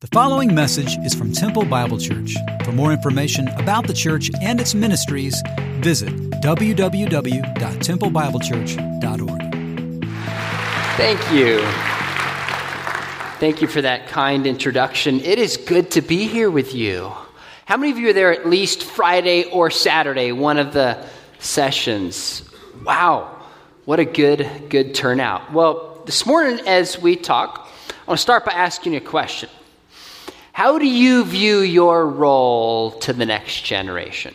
The following message is from Temple Bible Church. For more information about the church and its ministries, visit www.templebiblechurch.org. Thank you. Thank you for that kind introduction. It is good to be here with you. How many of you are there at least Friday or Saturday, one of the sessions? Wow, what a good, good turnout. Well, this morning as we talk, I want to start by asking you a question. How do you view your role to the next generation?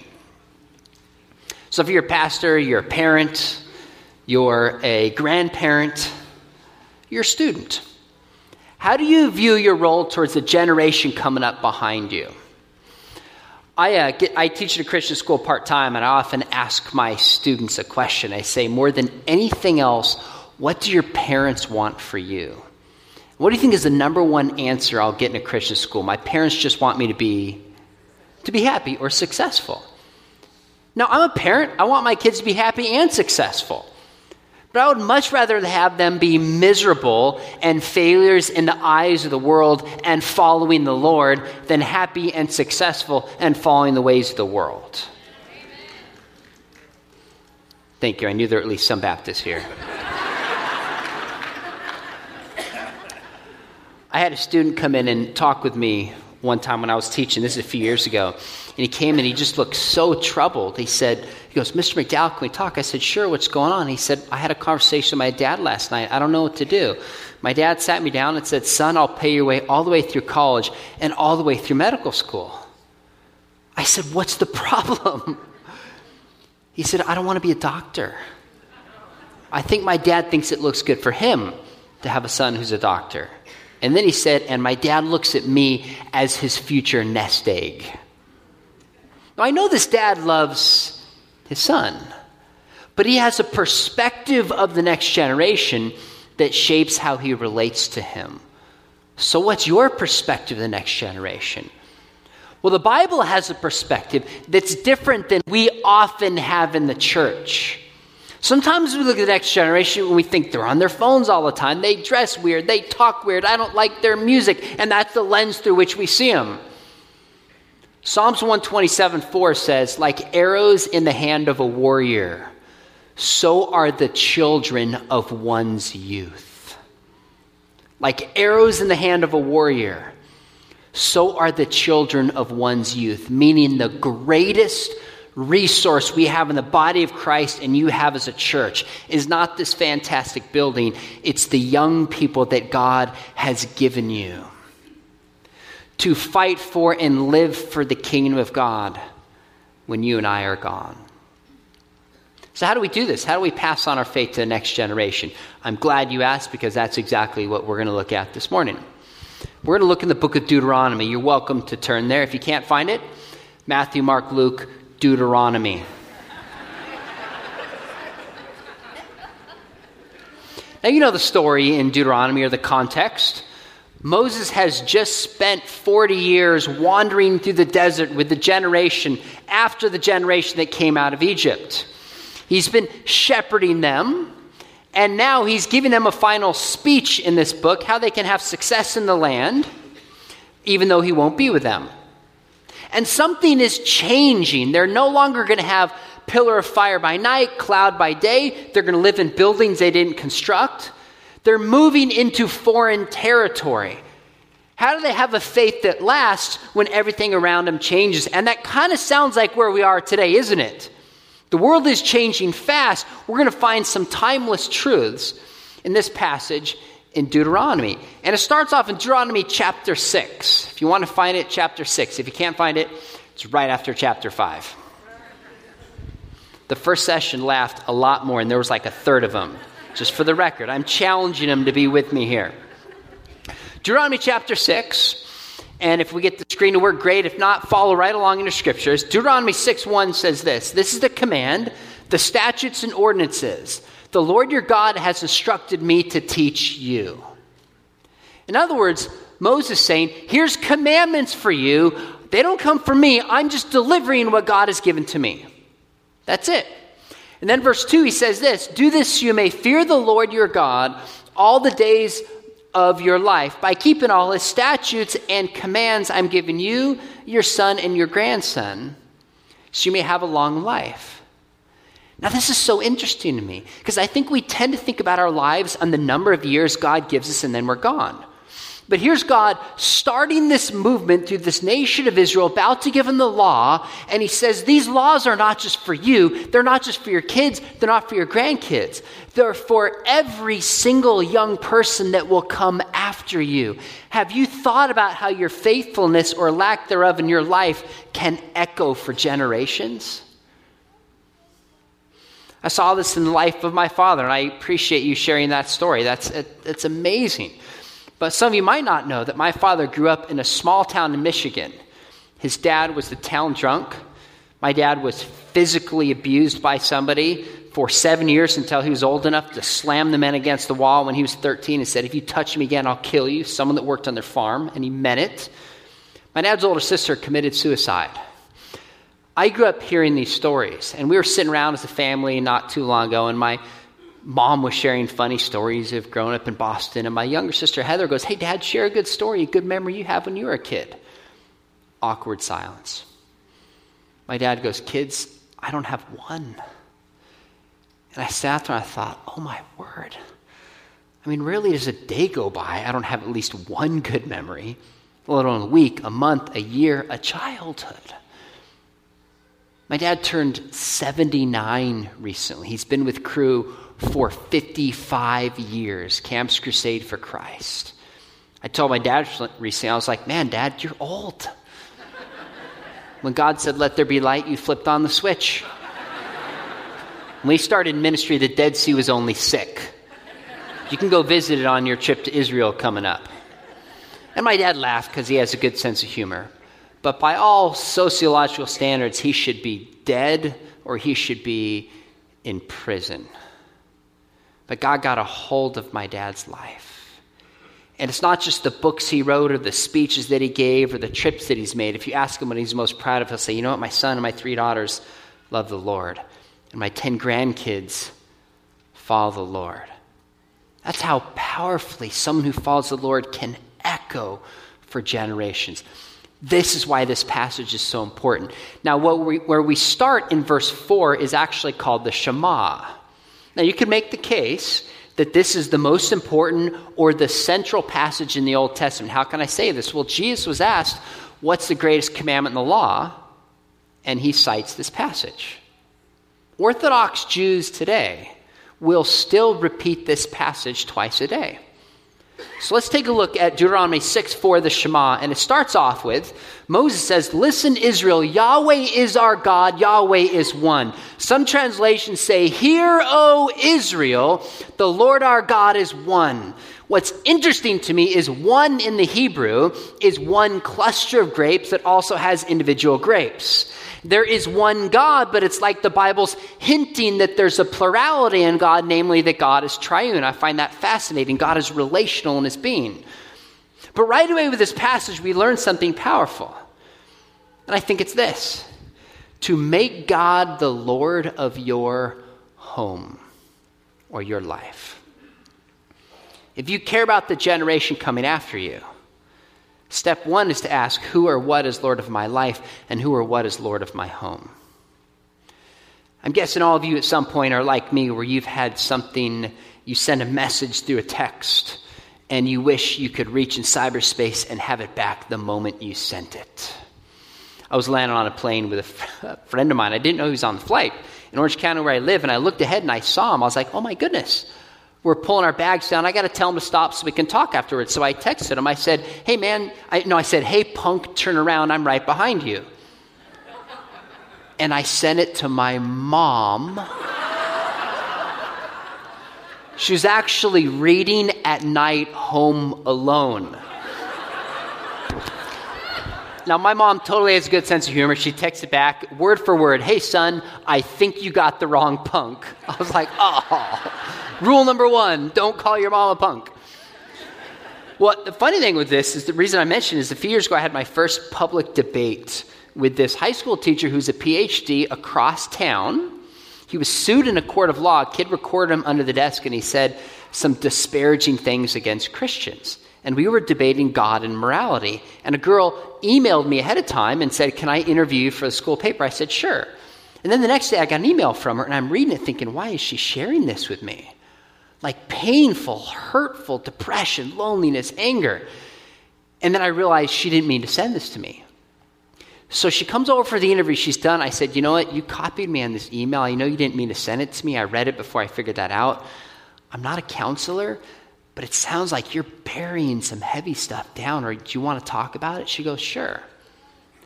So, if you're a pastor, you're a parent, you're a grandparent, you're a student. How do you view your role towards the generation coming up behind you? I, uh, get, I teach at a Christian school part time, and I often ask my students a question. I say, more than anything else, what do your parents want for you? What do you think is the number one answer I'll get in a Christian school? My parents just want me to be to be happy or successful. Now, I'm a parent. I want my kids to be happy and successful. But I would much rather have them be miserable and failures in the eyes of the world and following the Lord than happy and successful and following the ways of the world. Thank you. I knew there were at least some Baptists here. I had a student come in and talk with me one time when I was teaching. This is a few years ago. And he came and he just looked so troubled. He said, he goes, Mr. McDowell, can we talk? I said, sure, what's going on? He said, I had a conversation with my dad last night. I don't know what to do. My dad sat me down and said, son, I'll pay your way all the way through college and all the way through medical school. I said, what's the problem? He said, I don't want to be a doctor. I think my dad thinks it looks good for him to have a son who's a doctor. And then he said, and my dad looks at me as his future nest egg. Now, I know this dad loves his son, but he has a perspective of the next generation that shapes how he relates to him. So, what's your perspective of the next generation? Well, the Bible has a perspective that's different than we often have in the church. Sometimes we look at the next generation and we think they're on their phones all the time. They dress weird. They talk weird. I don't like their music. And that's the lens through which we see them. Psalms 127 4 says, like arrows in the hand of a warrior, so are the children of one's youth. Like arrows in the hand of a warrior, so are the children of one's youth, meaning the greatest resource we have in the body of Christ and you have as a church is not this fantastic building, it's the young people that God has given you to fight for and live for the kingdom of God when you and I are gone. So, how do we do this? How do we pass on our faith to the next generation? I'm glad you asked because that's exactly what we're going to look at this morning. We're going to look in the book of Deuteronomy. You're welcome to turn there. If you can't find it, Matthew, Mark, Luke, Deuteronomy. now, you know the story in Deuteronomy or the context. Moses has just spent 40 years wandering through the desert with the generation after the generation that came out of Egypt. He's been shepherding them, and now he's giving them a final speech in this book how they can have success in the land, even though he won't be with them. And something is changing. They're no longer going to have pillar of fire by night, cloud by day. They're going to live in buildings they didn't construct. They're moving into foreign territory. How do they have a faith that lasts when everything around them changes? And that kind of sounds like where we are today, isn't it? The world is changing fast. We're going to find some timeless truths in this passage in Deuteronomy. And it starts off in Deuteronomy chapter 6. If you want to find it, chapter 6. If you can't find it, it's right after chapter 5. The first session laughed a lot more, and there was like a third of them. Just for the record, I'm challenging them to be with me here. Deuteronomy chapter 6. And if we get the screen to work, great. If not, follow right along in the scriptures. Deuteronomy 6 1 says this This is the command, the statutes and ordinances the Lord your God has instructed me to teach you. In other words, Moses saying, Here's commandments for you. They don't come from me. I'm just delivering what God has given to me. That's it. And then verse 2, he says this Do this so you may fear the Lord your God all the days of your life by keeping all his statutes and commands I'm giving you, your son, and your grandson, so you may have a long life. Now, this is so interesting to me because I think we tend to think about our lives on the number of years God gives us and then we're gone. But here's God starting this movement through this nation of Israel, about to give them the law. And he says, These laws are not just for you, they're not just for your kids, they're not for your grandkids. They're for every single young person that will come after you. Have you thought about how your faithfulness or lack thereof in your life can echo for generations? I saw this in the life of my father, and I appreciate you sharing that story. That's, it, it's amazing. But some of you might not know that my father grew up in a small town in Michigan. His dad was the town drunk. My dad was physically abused by somebody for seven years until he was old enough to slam the men against the wall when he was 13 and said, If you touch me again, I'll kill you. Someone that worked on their farm, and he meant it. My dad's older sister committed suicide. I grew up hearing these stories, and we were sitting around as a family not too long ago, and my mom was sharing funny stories of growing up in Boston, and my younger sister Heather goes, Hey, Dad, share a good story, a good memory you have when you were a kid. Awkward silence. My dad goes, Kids, I don't have one. And I sat there and I thought, Oh my word. I mean, really, does a day go by? I don't have at least one good memory, let alone a week, a month, a year, a childhood. My dad turned 79 recently. He's been with Cru for 55 years, Campus Crusade for Christ. I told my dad recently, I was like, man, dad, you're old. When God said, let there be light, you flipped on the switch. When we started ministry, the Dead Sea was only sick. You can go visit it on your trip to Israel coming up. And my dad laughed because he has a good sense of humor. But by all sociological standards, he should be dead or he should be in prison. But God got a hold of my dad's life. And it's not just the books he wrote or the speeches that he gave or the trips that he's made. If you ask him what he's most proud of, he'll say, You know what? My son and my three daughters love the Lord, and my 10 grandkids follow the Lord. That's how powerfully someone who follows the Lord can echo for generations. This is why this passage is so important. Now, we, where we start in verse 4 is actually called the Shema. Now, you can make the case that this is the most important or the central passage in the Old Testament. How can I say this? Well, Jesus was asked, What's the greatest commandment in the law? And he cites this passage. Orthodox Jews today will still repeat this passage twice a day. So let's take a look at Deuteronomy 6 4, the Shema. And it starts off with Moses says, Listen, Israel, Yahweh is our God, Yahweh is one. Some translations say, Hear, O Israel, the Lord our God is one. What's interesting to me is one in the Hebrew is one cluster of grapes that also has individual grapes. There is one God, but it's like the Bible's hinting that there's a plurality in God, namely that God is triune. I find that fascinating. God is relational in his being. But right away with this passage, we learn something powerful. And I think it's this to make God the Lord of your home or your life. If you care about the generation coming after you, Step one is to ask, Who or what is Lord of my life, and who or what is Lord of my home? I'm guessing all of you at some point are like me, where you've had something, you send a message through a text, and you wish you could reach in cyberspace and have it back the moment you sent it. I was landing on a plane with a friend of mine. I didn't know he was on the flight in Orange County where I live, and I looked ahead and I saw him. I was like, oh my goodness we're pulling our bags down. I got to tell him to stop so we can talk afterwards. So I texted him. I said, Hey, man, I, no, I said, Hey, punk, turn around. I'm right behind you. And I sent it to my mom. She was actually reading at night home alone. Now, my mom totally has a good sense of humor. She texted back, word for word, Hey, son, I think you got the wrong punk. I was like, Oh. Rule number one don't call your mom a punk. Well, the funny thing with this is the reason I mentioned is a few years ago I had my first public debate with this high school teacher who's a PhD across town. He was sued in a court of law. A kid recorded him under the desk and he said, some disparaging things against Christians. And we were debating God and morality. And a girl emailed me ahead of time and said, Can I interview you for the school paper? I said, Sure. And then the next day I got an email from her, and I'm reading it thinking, Why is she sharing this with me? Like painful, hurtful depression, loneliness, anger. And then I realized she didn't mean to send this to me. So she comes over for the interview. She's done. I said, You know what? You copied me on this email. I know you didn't mean to send it to me. I read it before I figured that out. I'm not a counselor, but it sounds like you're burying some heavy stuff down. Or do you want to talk about it? She goes, Sure.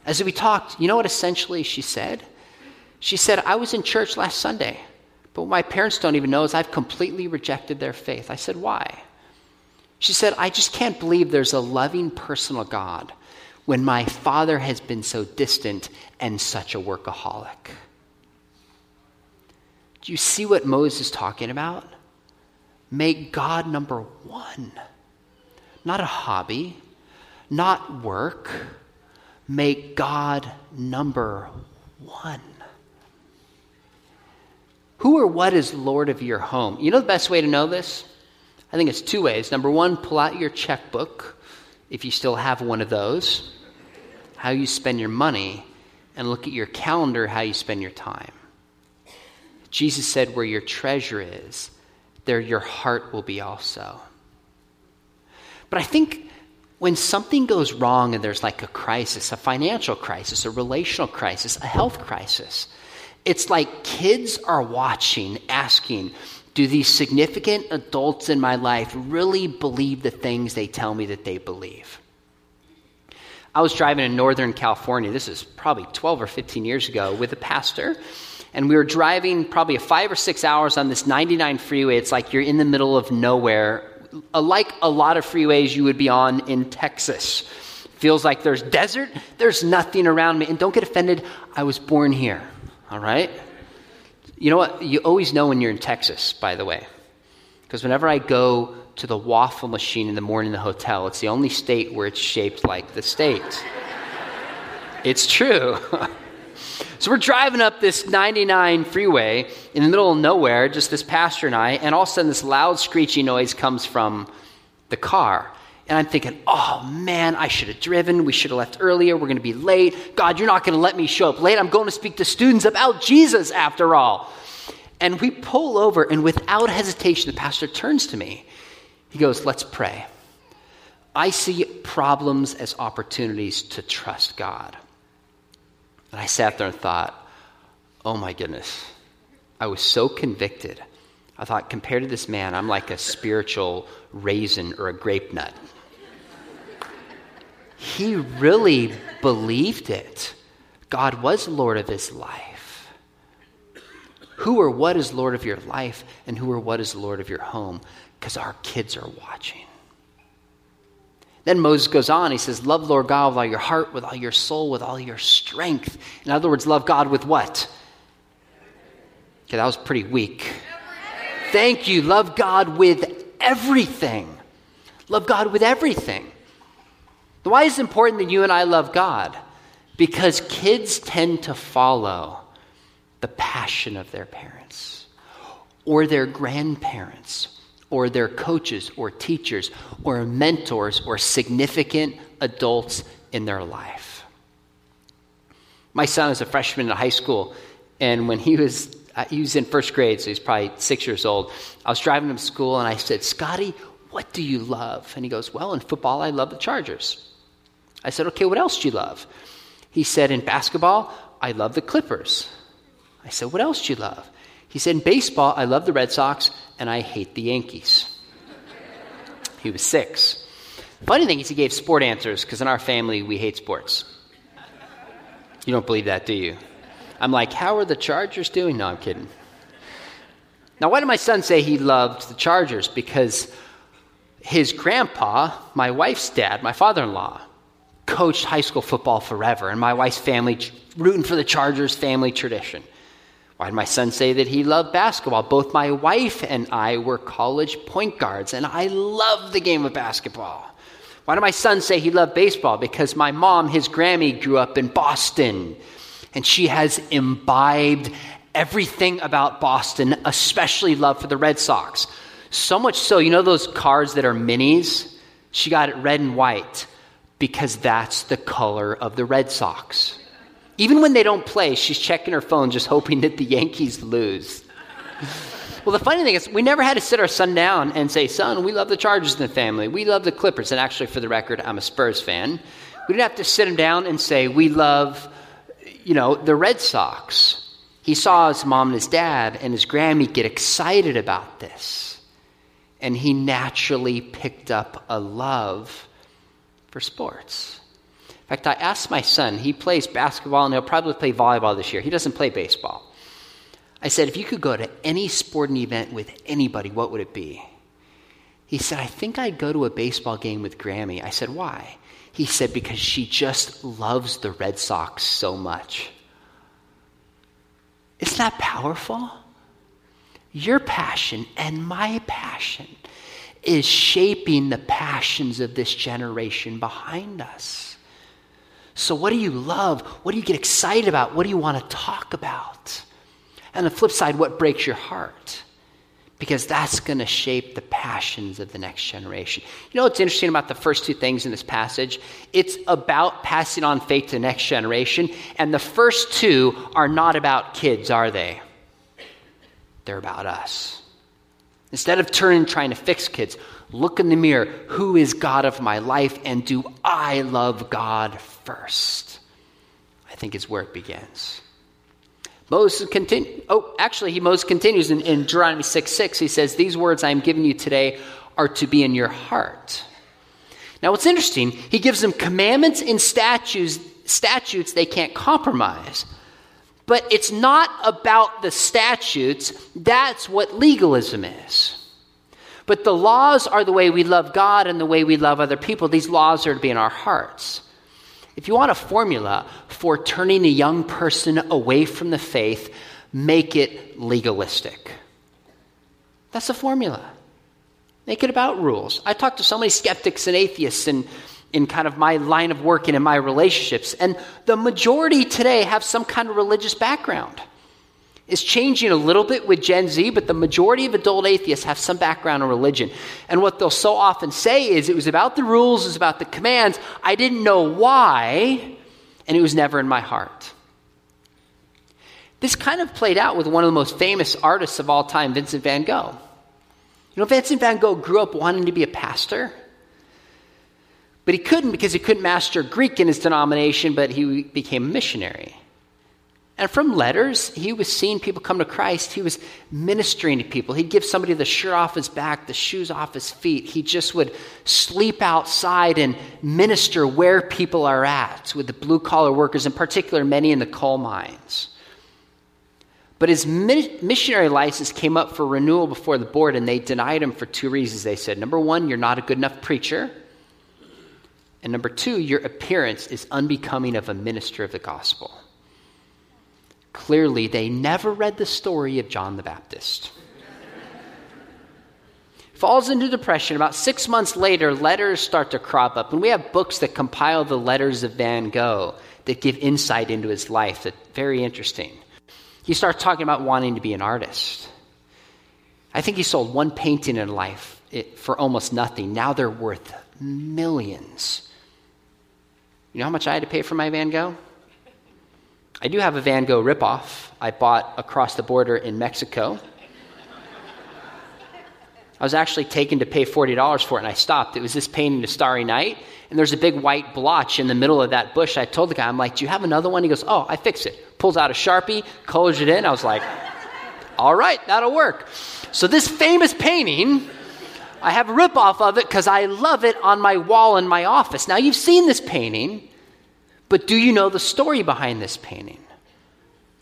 As we talked, you know what essentially she said? She said, I was in church last Sunday, but what my parents don't even know is I've completely rejected their faith. I said, Why? She said, I just can't believe there's a loving, personal God when my father has been so distant and such a workaholic. Do you see what Moses is talking about? Make God number one, not a hobby, not work. Make God number one. Who or what is Lord of your home? You know the best way to know this? I think it's two ways. Number one, pull out your checkbook if you still have one of those how you spend your money, and look at your calendar, how you spend your time. Jesus said, Where your treasure is, there your heart will be also. But I think when something goes wrong and there's like a crisis, a financial crisis, a relational crisis, a health crisis, it's like kids are watching, asking, do these significant adults in my life really believe the things they tell me that they believe? I was driving in Northern California, this is probably 12 or 15 years ago, with a pastor. And we were driving probably five or six hours on this 99 freeway. It's like you're in the middle of nowhere, like a lot of freeways you would be on in Texas. Feels like there's desert, there's nothing around me. And don't get offended, I was born here, all right? You know what? You always know when you're in Texas, by the way. Because whenever I go to the waffle machine in the morning in the hotel. It's the only state where it's shaped like the state. it's true. so we're driving up this 99 freeway in the middle of nowhere, just this pastor and I, and all of a sudden this loud screechy noise comes from the car. And I'm thinking, oh man, I should have driven. We should have left earlier. We're going to be late. God, you're not going to let me show up late. I'm going to speak to students about Jesus after all. And we pull over, and without hesitation, the pastor turns to me he goes, Let's pray. I see problems as opportunities to trust God. And I sat there and thought, Oh my goodness. I was so convicted. I thought, compared to this man, I'm like a spiritual raisin or a grape nut. He really believed it. God was Lord of his life. Who or what is Lord of your life, and who or what is Lord of your home? because our kids are watching. Then Moses goes on, he says, Love Lord God with all your heart, with all your soul, with all your strength. In other words, love God with what? Okay, that was pretty weak. Thank you. Love God with everything. Love God with everything. Why is it important that you and I love God? Because kids tend to follow the passion of their parents or their grandparents or their coaches or teachers or mentors or significant adults in their life. My son is a freshman in high school, and when he was uh, he was in first grade, so he's probably six years old. I was driving him to school, and I said, "Scotty, what do you love?" And he goes, "Well, in football, I love the Chargers." I said, "Okay, what else do you love?" He said, "In basketball, I love the Clippers." I said, "What else do you love?" He said, In baseball, I love the Red Sox and I hate the Yankees. he was six. Funny thing is, he gave sport answers because in our family, we hate sports. You don't believe that, do you? I'm like, How are the Chargers doing? No, I'm kidding. Now, why did my son say he loved the Chargers? Because his grandpa, my wife's dad, my father in law, coached high school football forever, and my wife's family rooting for the Chargers family tradition. Why did my son say that he loved basketball? Both my wife and I were college point guards, and I love the game of basketball. Why did my son say he loved baseball? Because my mom, his Grammy, grew up in Boston, and she has imbibed everything about Boston, especially love for the Red Sox. So much so, you know those cars that are minis? She got it red and white because that's the color of the Red Sox. Even when they don't play, she's checking her phone just hoping that the Yankees lose. well, the funny thing is, we never had to sit our son down and say, Son, we love the Chargers in the family. We love the Clippers. And actually, for the record, I'm a Spurs fan. We didn't have to sit him down and say, We love, you know, the Red Sox. He saw his mom and his dad and his Grammy get excited about this. And he naturally picked up a love for sports. In fact, I asked my son, he plays basketball and he'll probably play volleyball this year. He doesn't play baseball. I said, if you could go to any sporting event with anybody, what would it be? He said, I think I'd go to a baseball game with Grammy. I said, why? He said, because she just loves the Red Sox so much. Isn't that powerful? Your passion and my passion is shaping the passions of this generation behind us. So, what do you love? What do you get excited about? What do you want to talk about? And the flip side, what breaks your heart? Because that's going to shape the passions of the next generation. You know what's interesting about the first two things in this passage? It's about passing on faith to the next generation. And the first two are not about kids, are they? They're about us. Instead of turning trying to fix kids, look in the mirror. Who is God of my life? And do I love God first? I think is where it begins. Moses continue. Oh, actually, he Moses continues in, in Deuteronomy 6 6. He says, These words I am giving you today are to be in your heart. Now, what's interesting, he gives them commandments and statutes, statutes they can't compromise. But it's not about the statutes. That's what legalism is. But the laws are the way we love God and the way we love other people. These laws are to be in our hearts. If you want a formula for turning a young person away from the faith, make it legalistic. That's the formula. Make it about rules. I talk to so many skeptics and atheists and in kind of my line of work and in my relationships. And the majority today have some kind of religious background. It's changing a little bit with Gen Z, but the majority of adult atheists have some background in religion. And what they'll so often say is it was about the rules, it was about the commands. I didn't know why, and it was never in my heart. This kind of played out with one of the most famous artists of all time, Vincent van Gogh. You know, Vincent van Gogh grew up wanting to be a pastor. But he couldn't because he couldn't master Greek in his denomination, but he became a missionary. And from letters, he was seeing people come to Christ. He was ministering to people. He'd give somebody the shirt off his back, the shoes off his feet. He just would sleep outside and minister where people are at with the blue collar workers, in particular, many in the coal mines. But his missionary license came up for renewal before the board, and they denied him for two reasons. They said, number one, you're not a good enough preacher. And number two, your appearance is unbecoming of a minister of the gospel. Clearly, they never read the story of John the Baptist. Falls into depression. About six months later, letters start to crop up. And we have books that compile the letters of Van Gogh that give insight into his life that's very interesting. He starts talking about wanting to be an artist. I think he sold one painting in life for almost nothing. Now they're worth millions. You know how much I had to pay for my Van Gogh? I do have a Van Gogh ripoff I bought across the border in Mexico. I was actually taken to pay $40 for it, and I stopped. It was this painting A Starry Night, and there's a big white blotch in the middle of that bush. I told the guy, I'm like, Do you have another one? He goes, Oh, I fixed it. Pulls out a Sharpie, colors it in. I was like, All right, that'll work. So, this famous painting I have a ripoff of it because I love it on my wall in my office. Now, you've seen this painting, but do you know the story behind this painting?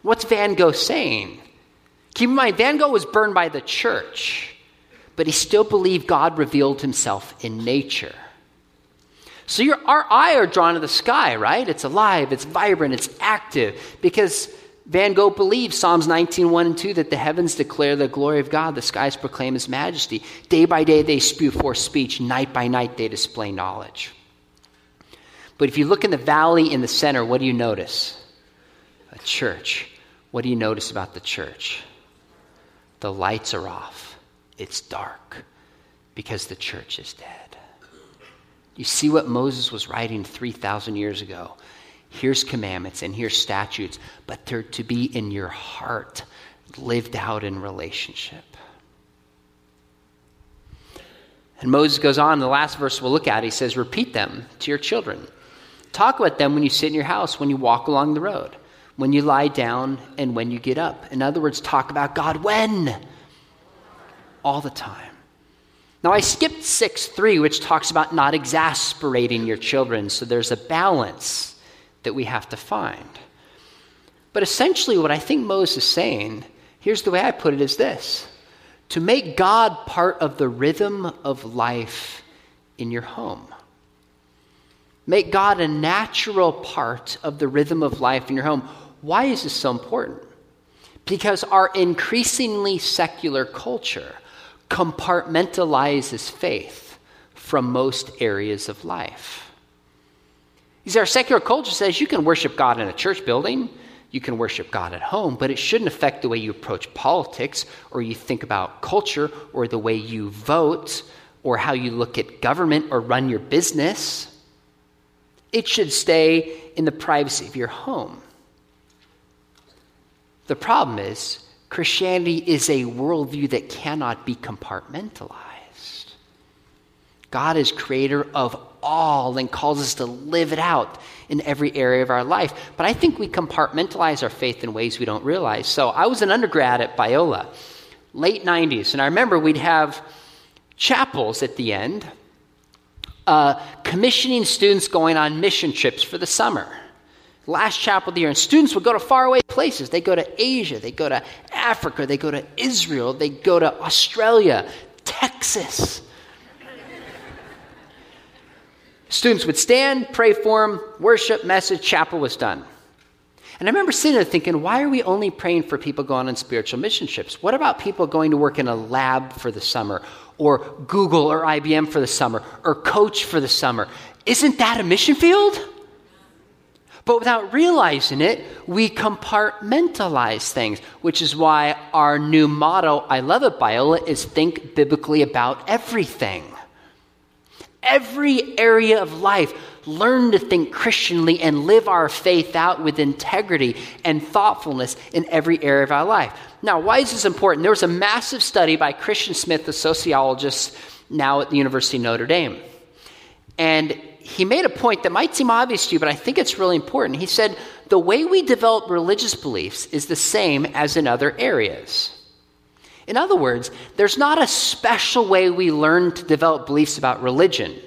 What's Van Gogh saying? Keep in mind, Van Gogh was burned by the church, but he still believed God revealed himself in nature. So your, our eye are drawn to the sky, right? It's alive, it's vibrant, it's active, because Van Gogh believed Psalms 19, 1 and 2 that the heavens declare the glory of God, the skies proclaim his majesty. Day by day they spew forth speech, night by night they display knowledge. But if you look in the valley in the center, what do you notice? A church. What do you notice about the church? The lights are off. it's dark because the church is dead. You see what Moses was writing 3,000 years ago. Here's commandments and here's statutes, but they're to be in your heart, lived out in relationship. And Moses goes on, the last verse we'll look at, he says, Repeat them to your children. Talk about them when you sit in your house, when you walk along the road, when you lie down, and when you get up. In other words, talk about God when? All the time. Now, I skipped 6 3, which talks about not exasperating your children. So there's a balance that we have to find. But essentially, what I think Moses is saying, here's the way I put it is this to make God part of the rhythm of life in your home. Make God a natural part of the rhythm of life in your home. Why is this so important? Because our increasingly secular culture compartmentalizes faith from most areas of life. Because our secular culture says you can worship God in a church building, you can worship God at home, but it shouldn't affect the way you approach politics or you think about culture or the way you vote or how you look at government or run your business. It should stay in the privacy of your home. The problem is, Christianity is a worldview that cannot be compartmentalized. God is creator of all and calls us to live it out in every area of our life. But I think we compartmentalize our faith in ways we don't realize. So I was an undergrad at Biola, late 90s, and I remember we'd have chapels at the end, uh, commissioning students going on mission trips for the summer. Last chapel of the year, and students would go to faraway places. They go to Asia, they go to Africa, they go to Israel, they go to Australia, Texas. Students would stand, pray for them, worship, message, chapel was done. And I remember sitting there thinking, why are we only praying for people going on spiritual mission trips? What about people going to work in a lab for the summer, or Google or IBM for the summer, or coach for the summer? Isn't that a mission field? But without realizing it, we compartmentalize things, which is why our new motto, I love it, Biola, is think biblically about everything every area of life, learn to think Christianly and live our faith out with integrity and thoughtfulness in every area of our life. Now, why is this important? There was a massive study by Christian Smith, a sociologist now at the University of Notre Dame. And he made a point that might seem obvious to you, but I think it's really important. He said, The way we develop religious beliefs is the same as in other areas. In other words, there's not a special way we learn to develop beliefs about religion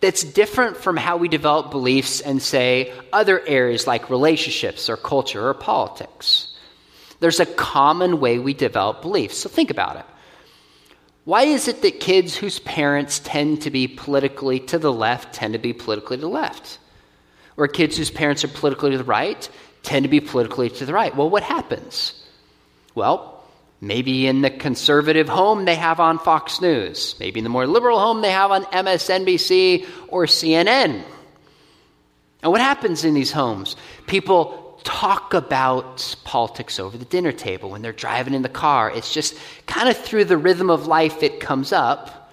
that's different from how we develop beliefs in, say, other areas like relationships or culture or politics. There's a common way we develop beliefs. So think about it. Why is it that kids whose parents tend to be politically to the left tend to be politically to the left? Or kids whose parents are politically to the right tend to be politically to the right? Well, what happens? Well, Maybe in the conservative home they have on Fox News. Maybe in the more liberal home they have on MSNBC or CNN. And what happens in these homes? People talk about politics over the dinner table when they're driving in the car. It's just kind of through the rhythm of life it comes up.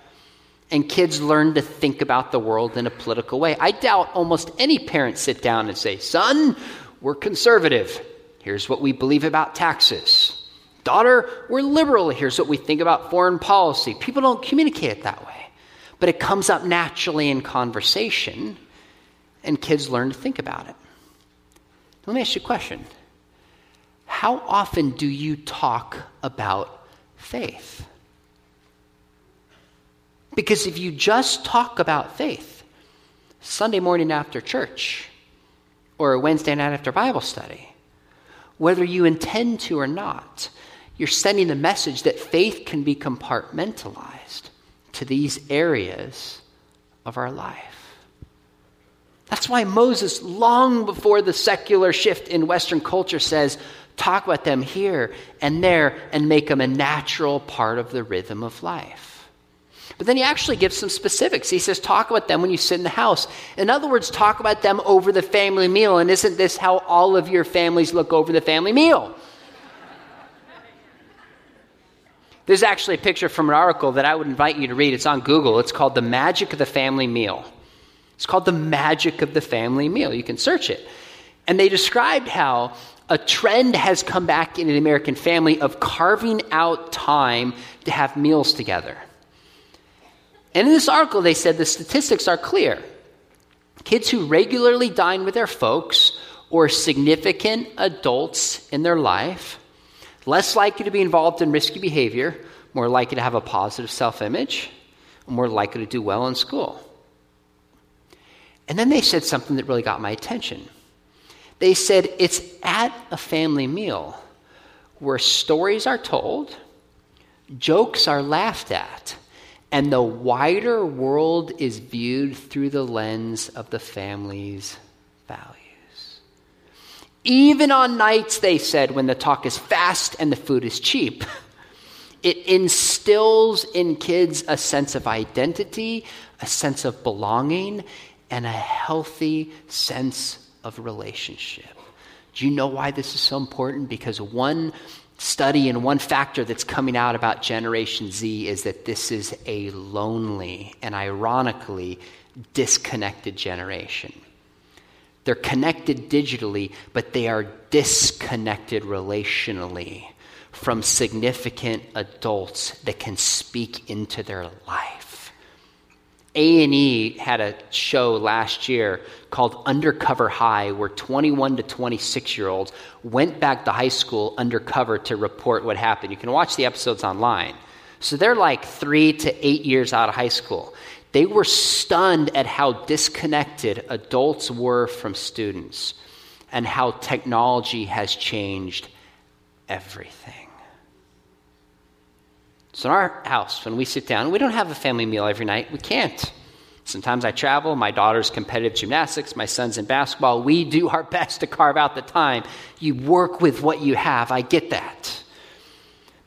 And kids learn to think about the world in a political way. I doubt almost any parent sit down and say, Son, we're conservative. Here's what we believe about taxes. Daughter, we're liberal. Here's what we think about foreign policy. People don't communicate it that way, but it comes up naturally in conversation, and kids learn to think about it. Let me ask you a question How often do you talk about faith? Because if you just talk about faith, Sunday morning after church, or Wednesday night after Bible study, whether you intend to or not, you're sending the message that faith can be compartmentalized to these areas of our life. That's why Moses, long before the secular shift in Western culture, says, talk about them here and there and make them a natural part of the rhythm of life. But then he actually gives some specifics. He says, talk about them when you sit in the house. In other words, talk about them over the family meal. And isn't this how all of your families look over the family meal? There's actually a picture from an article that I would invite you to read. It's on Google. It's called The Magic of the Family Meal. It's called The Magic of the Family Meal. You can search it. And they described how a trend has come back in an American family of carving out time to have meals together. And in this article, they said the statistics are clear. Kids who regularly dine with their folks or significant adults in their life, less likely to be involved in risky behavior, more likely to have a positive self image, more likely to do well in school. And then they said something that really got my attention. They said it's at a family meal where stories are told, jokes are laughed at, and the wider world is viewed through the lens of the family's values. Even on nights, they said, when the talk is fast and the food is cheap, it instills in kids a sense of identity, a sense of belonging, and a healthy sense of relationship. Do you know why this is so important? Because one study and one factor that's coming out about Generation Z is that this is a lonely and ironically disconnected generation. They're connected digitally, but they are disconnected relationally from significant adults that can speak into their life. A&E had a show last year called Undercover High where 21 to 26 year olds went back to high school undercover to report what happened. You can watch the episodes online. So they're like 3 to 8 years out of high school. They were stunned at how disconnected adults were from students and how technology has changed everything. So, in our house, when we sit down, we don't have a family meal every night. We can't. Sometimes I travel. My daughter's competitive gymnastics, my son's in basketball. We do our best to carve out the time. You work with what you have. I get that.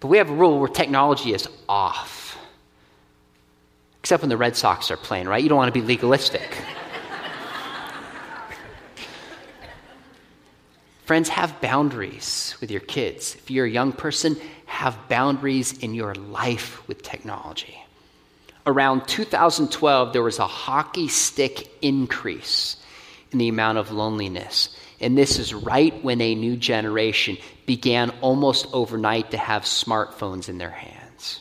But we have a rule where technology is off except when the Red Sox are playing, right? You don't want to be legalistic. Friends, have boundaries with your kids. If you're a young person, have boundaries in your life with technology. Around 2012, there was a hockey stick increase in the amount of loneliness. And this is right when a new generation began almost overnight to have smartphones in their hands.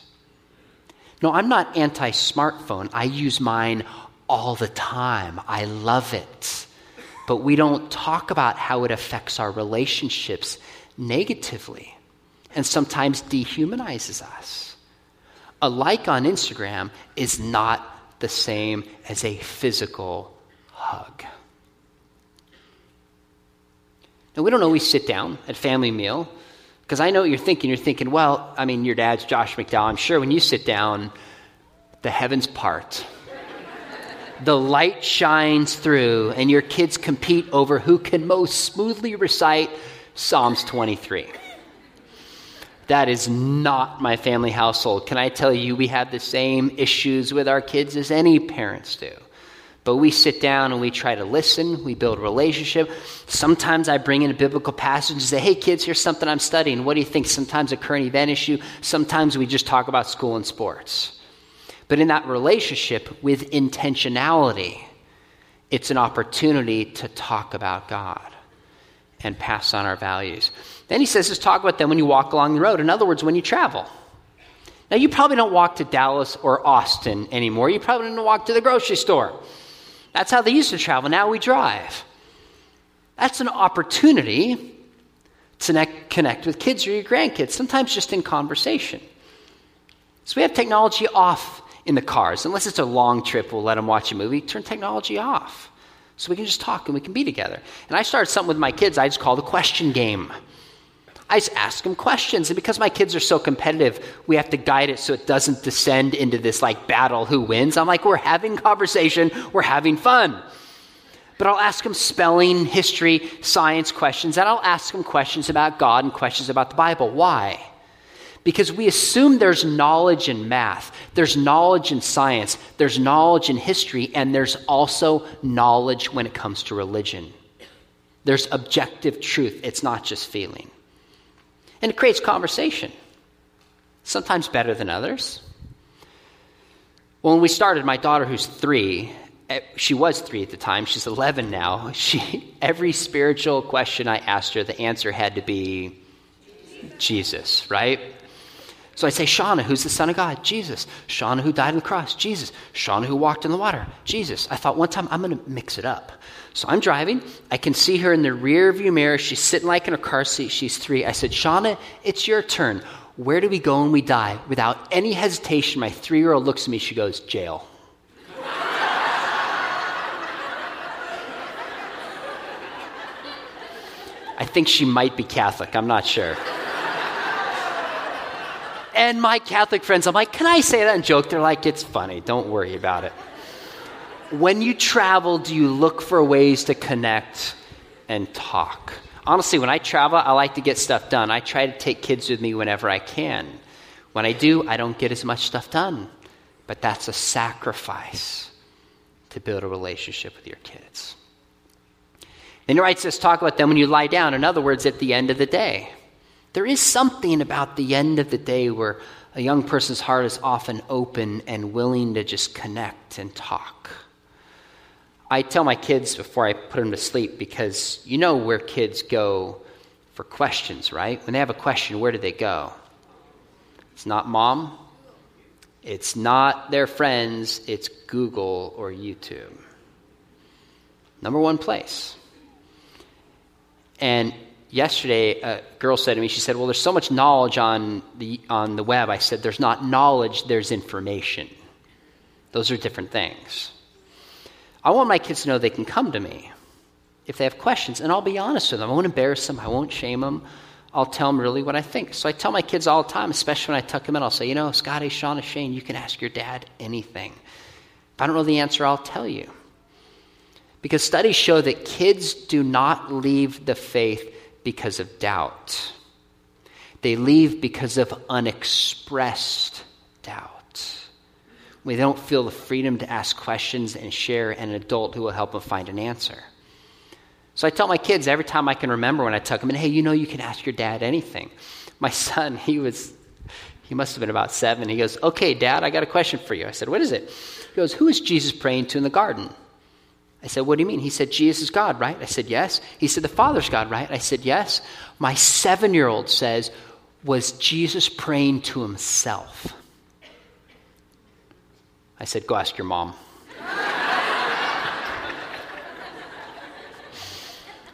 No, I'm not anti smartphone. I use mine all the time. I love it. But we don't talk about how it affects our relationships negatively and sometimes dehumanizes us. A like on Instagram is not the same as a physical hug. Now, we don't always sit down at family meal because I know what you're thinking. You're thinking, well, I mean, your dad's Josh McDowell. I'm sure when you sit down, the heavens part. the light shines through, and your kids compete over who can most smoothly recite Psalms 23. That is not my family household. Can I tell you, we have the same issues with our kids as any parents do. But we sit down and we try to listen, we build relationship. Sometimes I bring in a biblical passage and say, hey, kids, here's something I'm studying. What do you think? Sometimes a current event issue. Sometimes we just talk about school and sports. But in that relationship with intentionality, it's an opportunity to talk about God and pass on our values. Then he says, just talk about them when you walk along the road. In other words, when you travel. Now, you probably don't walk to Dallas or Austin anymore. You probably don't walk to the grocery store. That's how they used to travel. Now we drive. That's an opportunity to connect with kids or your grandkids, sometimes just in conversation. So we have technology off in the cars. Unless it's a long trip, we'll let them watch a movie. Turn technology off so we can just talk and we can be together. And I started something with my kids I just call the question game. I just ask them questions. And because my kids are so competitive, we have to guide it so it doesn't descend into this like battle who wins. I'm like, we're having conversation, we're having fun. But I'll ask them spelling, history, science questions, and I'll ask them questions about God and questions about the Bible. Why? Because we assume there's knowledge in math, there's knowledge in science, there's knowledge in history, and there's also knowledge when it comes to religion. There's objective truth, it's not just feeling and it creates conversation. sometimes better than others. Well, when we started, my daughter, who's three, eh, she was three at the time, she's 11 now. She, every spiritual question I asked her, the answer had to be Jesus, right? So I say, Shauna, who's the Son of God? Jesus. Shauna, who died on the cross? Jesus. Shauna, who walked in the water? Jesus. I thought one time I'm going to mix it up. So I'm driving. I can see her in the rear view mirror. She's sitting like in a car seat. She's three. I said, Shauna, it's your turn. Where do we go when we die? Without any hesitation, my three year old looks at me. She goes, Jail. I think she might be Catholic. I'm not sure. And my Catholic friends, I'm like, can I say that and joke? They're like, it's funny. Don't worry about it. When you travel, do you look for ways to connect and talk? Honestly, when I travel, I like to get stuff done. I try to take kids with me whenever I can. When I do, I don't get as much stuff done. But that's a sacrifice to build a relationship with your kids. Then he writes this talk about them when you lie down. In other words, at the end of the day. There is something about the end of the day where a young person's heart is often open and willing to just connect and talk. I tell my kids before I put them to sleep because you know where kids go for questions, right? When they have a question, where do they go? It's not mom, it's not their friends, it's Google or YouTube. Number one place. And yesterday, a girl said to me, she said, Well, there's so much knowledge on the, on the web. I said, There's not knowledge, there's information. Those are different things. I want my kids to know they can come to me if they have questions, and I'll be honest with them. I won't embarrass them, I won't shame them. I'll tell them really what I think. So I tell my kids all the time, especially when I tuck them in, I'll say, You know, Scotty, Shauna, Shane, you can ask your dad anything. If I don't know the answer, I'll tell you. Because studies show that kids do not leave the faith because of doubt, they leave because of unexpressed doubt. They don't feel the freedom to ask questions and share an adult who will help them find an answer. So I tell my kids every time I can remember when I tuck them in, hey, you know, you can ask your dad anything. My son, he was, he must have been about seven. He goes, okay, dad, I got a question for you. I said, what is it? He goes, who is Jesus praying to in the garden? I said, What do you mean? He said, Jesus is God, right? I said, Yes. He said, The Father's God, right? I said, Yes. My seven year old says, Was Jesus praying to himself? I said, Go ask your mom.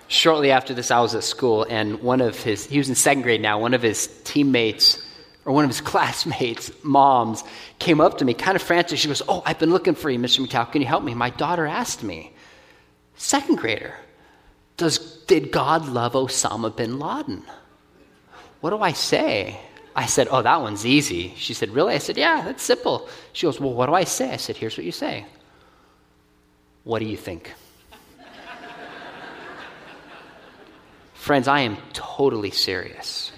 Shortly after this, I was at school, and one of his, he was in second grade now, one of his teammates or one of his classmates' moms came up to me, kind of frantic. She goes, Oh, I've been looking for you, Mr. McDowell. Can you help me? My daughter asked me. Second grader. Does, did God love Osama bin Laden? What do I say? I said, Oh, that one's easy. She said, Really? I said, Yeah, that's simple. She goes, Well, what do I say? I said, Here's what you say. What do you think? Friends, I am totally serious.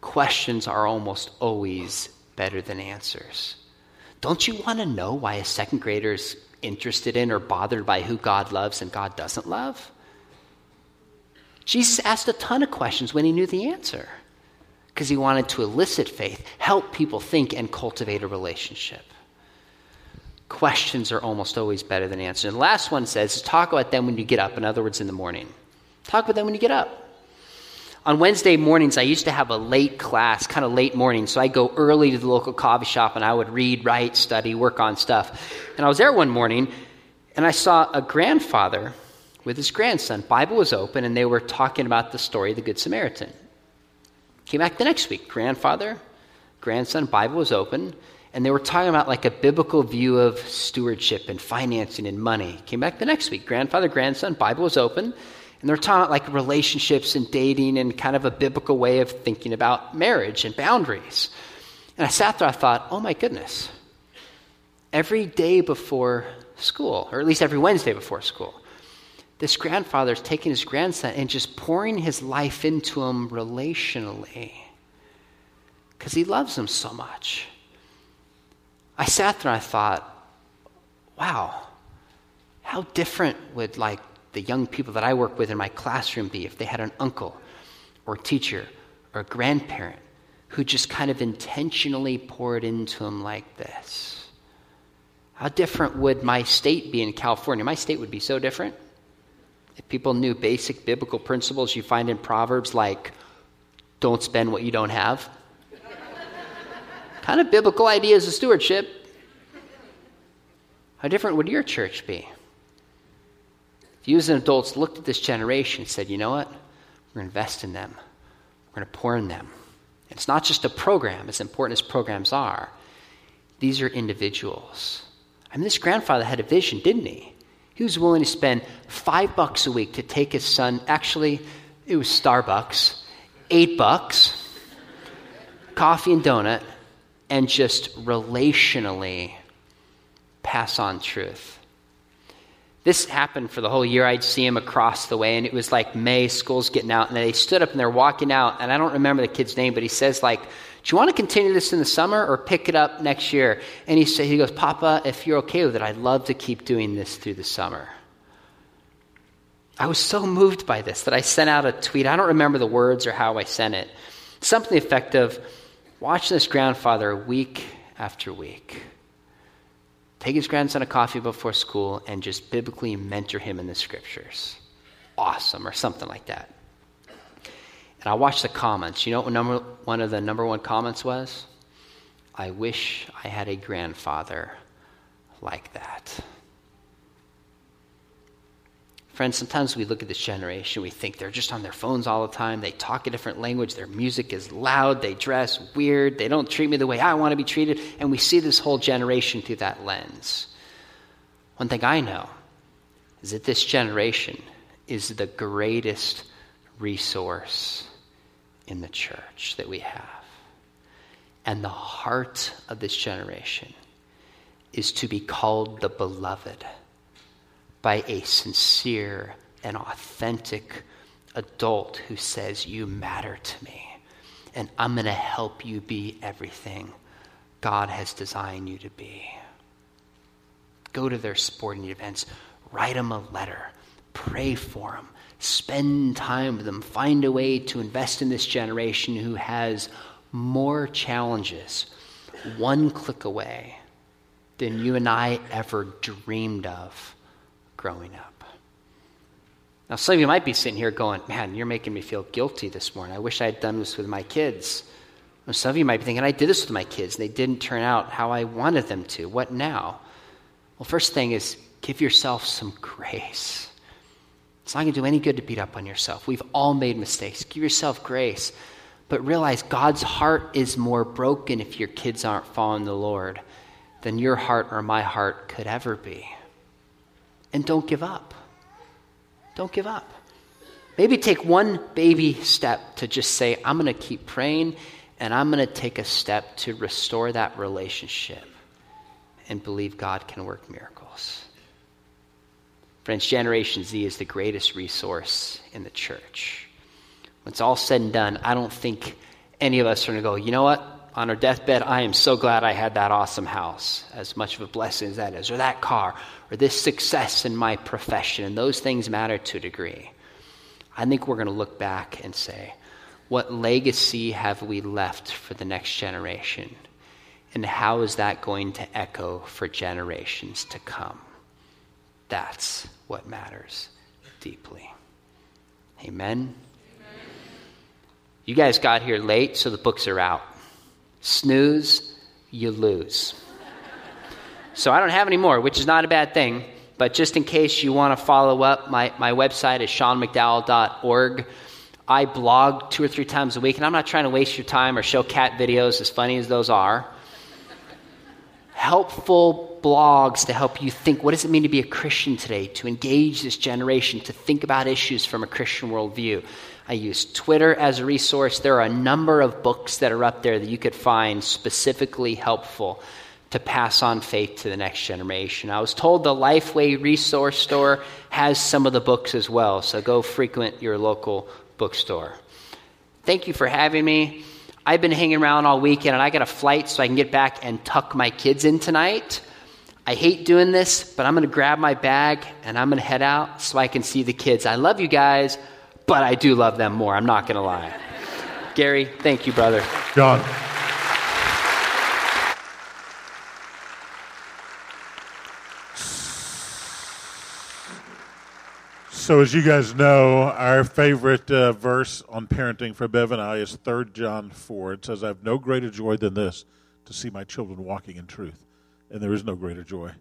Questions are almost always better than answers. Don't you want to know why a second grader is interested in or bothered by who God loves and God doesn't love? Jesus asked a ton of questions when he knew the answer because he wanted to elicit faith, help people think, and cultivate a relationship. Questions are almost always better than answers. And the last one says talk about them when you get up, in other words, in the morning. Talk about them when you get up. On Wednesday mornings, I used to have a late class, kind of late morning, so I go early to the local coffee shop and I would read, write, study, work on stuff. And I was there one morning and I saw a grandfather with his grandson. Bible was open and they were talking about the story of the Good Samaritan. Came back the next week, grandfather, grandson, Bible was open, and they were talking about like a biblical view of stewardship and financing and money. Came back the next week, grandfather, grandson, Bible was open, and they're talking about like relationships and dating and kind of a biblical way of thinking about marriage and boundaries. And I sat there, I thought, oh my goodness. Every day before school, or at least every Wednesday before school, this grandfather is taking his grandson and just pouring his life into him relationally because he loves him so much. I sat there and I thought, wow, how different would like the young people that I work with in my classroom be if they had an uncle or teacher or grandparent who just kind of intentionally poured into them like this. How different would my state be in California? My state would be so different. If people knew basic biblical principles you find in Proverbs, like don't spend what you don't have, kind of biblical ideas of stewardship, how different would your church be? If you as adults looked at this generation and said, you know what? We're going to invest in them, we're going to pour in them. It's not just a program, as important as programs are. These are individuals. I mean, this grandfather had a vision, didn't he? He was willing to spend five bucks a week to take his son, actually, it was Starbucks, eight bucks, coffee and donut, and just relationally pass on truth. This happened for the whole year. I'd see him across the way, and it was like May, school's getting out, and they stood up and they're walking out, and I don't remember the kid's name, but he says, like, do you want to continue this in the summer or pick it up next year? And he said, he goes, Papa, if you're okay with it, I'd love to keep doing this through the summer. I was so moved by this that I sent out a tweet. I don't remember the words or how I sent it. Something effective. Watch this grandfather week after week. Take his grandson a coffee before school and just biblically mentor him in the scriptures. Awesome, or something like that. And I watched the comments. You know what number, one of the number one comments was? I wish I had a grandfather like that. Friends, sometimes we look at this generation, we think they're just on their phones all the time. They talk a different language. Their music is loud. They dress weird. They don't treat me the way I want to be treated. And we see this whole generation through that lens. One thing I know is that this generation is the greatest resource in the church that we have. And the heart of this generation is to be called the beloved by a sincere and authentic adult who says, You matter to me, and I'm going to help you be everything God has designed you to be. Go to their sporting events, write them a letter, pray for them, spend time with them, find a way to invest in this generation who has more challenges one click away than you and I ever dreamed of growing up. Now, some of you might be sitting here going, Man, you're making me feel guilty this morning. I wish I had done this with my kids. Some of you might be thinking, I did this with my kids, and they didn't turn out how I wanted them to. What now? Well, first thing is give yourself some grace. It's not going to do any good to beat up on yourself. We've all made mistakes. Give yourself grace. But realize God's heart is more broken if your kids aren't following the Lord than your heart or my heart could ever be. And don't give up. Don't give up. Maybe take one baby step to just say, I'm going to keep praying and I'm going to take a step to restore that relationship and believe God can work miracles. Friends, Generation Z is the greatest resource in the church. When it's all said and done, I don't think any of us are going to go, you know what? On our deathbed, I am so glad I had that awesome house, as much of a blessing as that is, or that car, or this success in my profession, and those things matter to a degree. I think we're going to look back and say, what legacy have we left for the next generation? And how is that going to echo for generations to come? That's what matters deeply. Amen. Amen. You guys got here late, so the books are out. Snooze, you lose. So I don't have any more, which is not a bad thing. But just in case you want to follow up, my, my website is seanmcdowell.org. I blog two or three times a week, and I'm not trying to waste your time or show cat videos, as funny as those are. Helpful blogs to help you think what does it mean to be a Christian today, to engage this generation, to think about issues from a Christian worldview. I use Twitter as a resource. There are a number of books that are up there that you could find specifically helpful to pass on faith to the next generation. I was told the Lifeway resource store has some of the books as well, so go frequent your local bookstore. Thank you for having me. I've been hanging around all weekend and I got a flight so I can get back and tuck my kids in tonight. I hate doing this, but I'm going to grab my bag and I'm going to head out so I can see the kids. I love you guys, but I do love them more. I'm not going to lie. Gary, thank you, brother. John. So, as you guys know, our favorite uh, verse on parenting for Bev and I is 3 John 4. It says, I have no greater joy than this to see my children walking in truth. And there is no greater joy.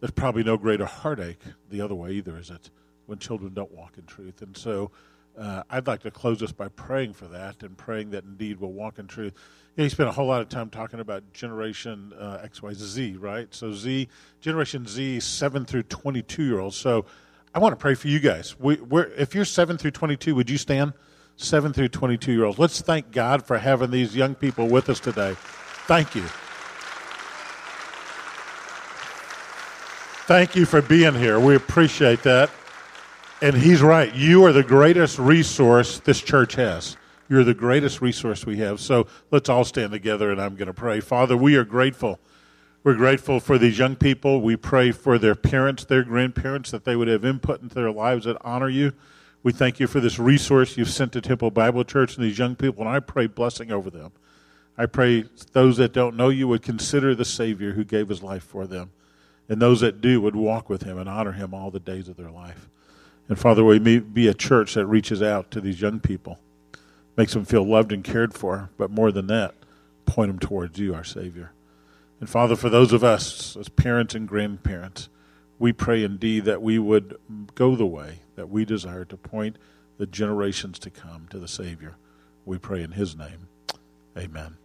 There's probably no greater heartache the other way either, is it? When children don't walk in truth. And so, uh, I'd like to close this by praying for that and praying that indeed we'll walk in truth. You, know, you spent a whole lot of time talking about Generation uh, X, Y, Z, right? So Z, Generation Z, seven through twenty-two year olds. So I want to pray for you guys. We, if you're 7 through 22, would you stand? 7 through 22 year olds. Let's thank God for having these young people with us today. Thank you. Thank you for being here. We appreciate that. And he's right. You are the greatest resource this church has. You're the greatest resource we have. So let's all stand together and I'm going to pray. Father, we are grateful we're grateful for these young people. We pray for their parents, their grandparents, that they would have input into their lives that honor you. We thank you for this resource you've sent to Temple Bible Church and these young people, and I pray blessing over them. I pray those that don't know you would consider the Savior who gave his life for them, and those that do would walk with him and honor him all the days of their life. And Father, we may be a church that reaches out to these young people, makes them feel loved and cared for, but more than that, point them towards you, our Savior. And Father, for those of us as parents and grandparents, we pray indeed that we would go the way that we desire to point the generations to come to the Savior. We pray in His name. Amen.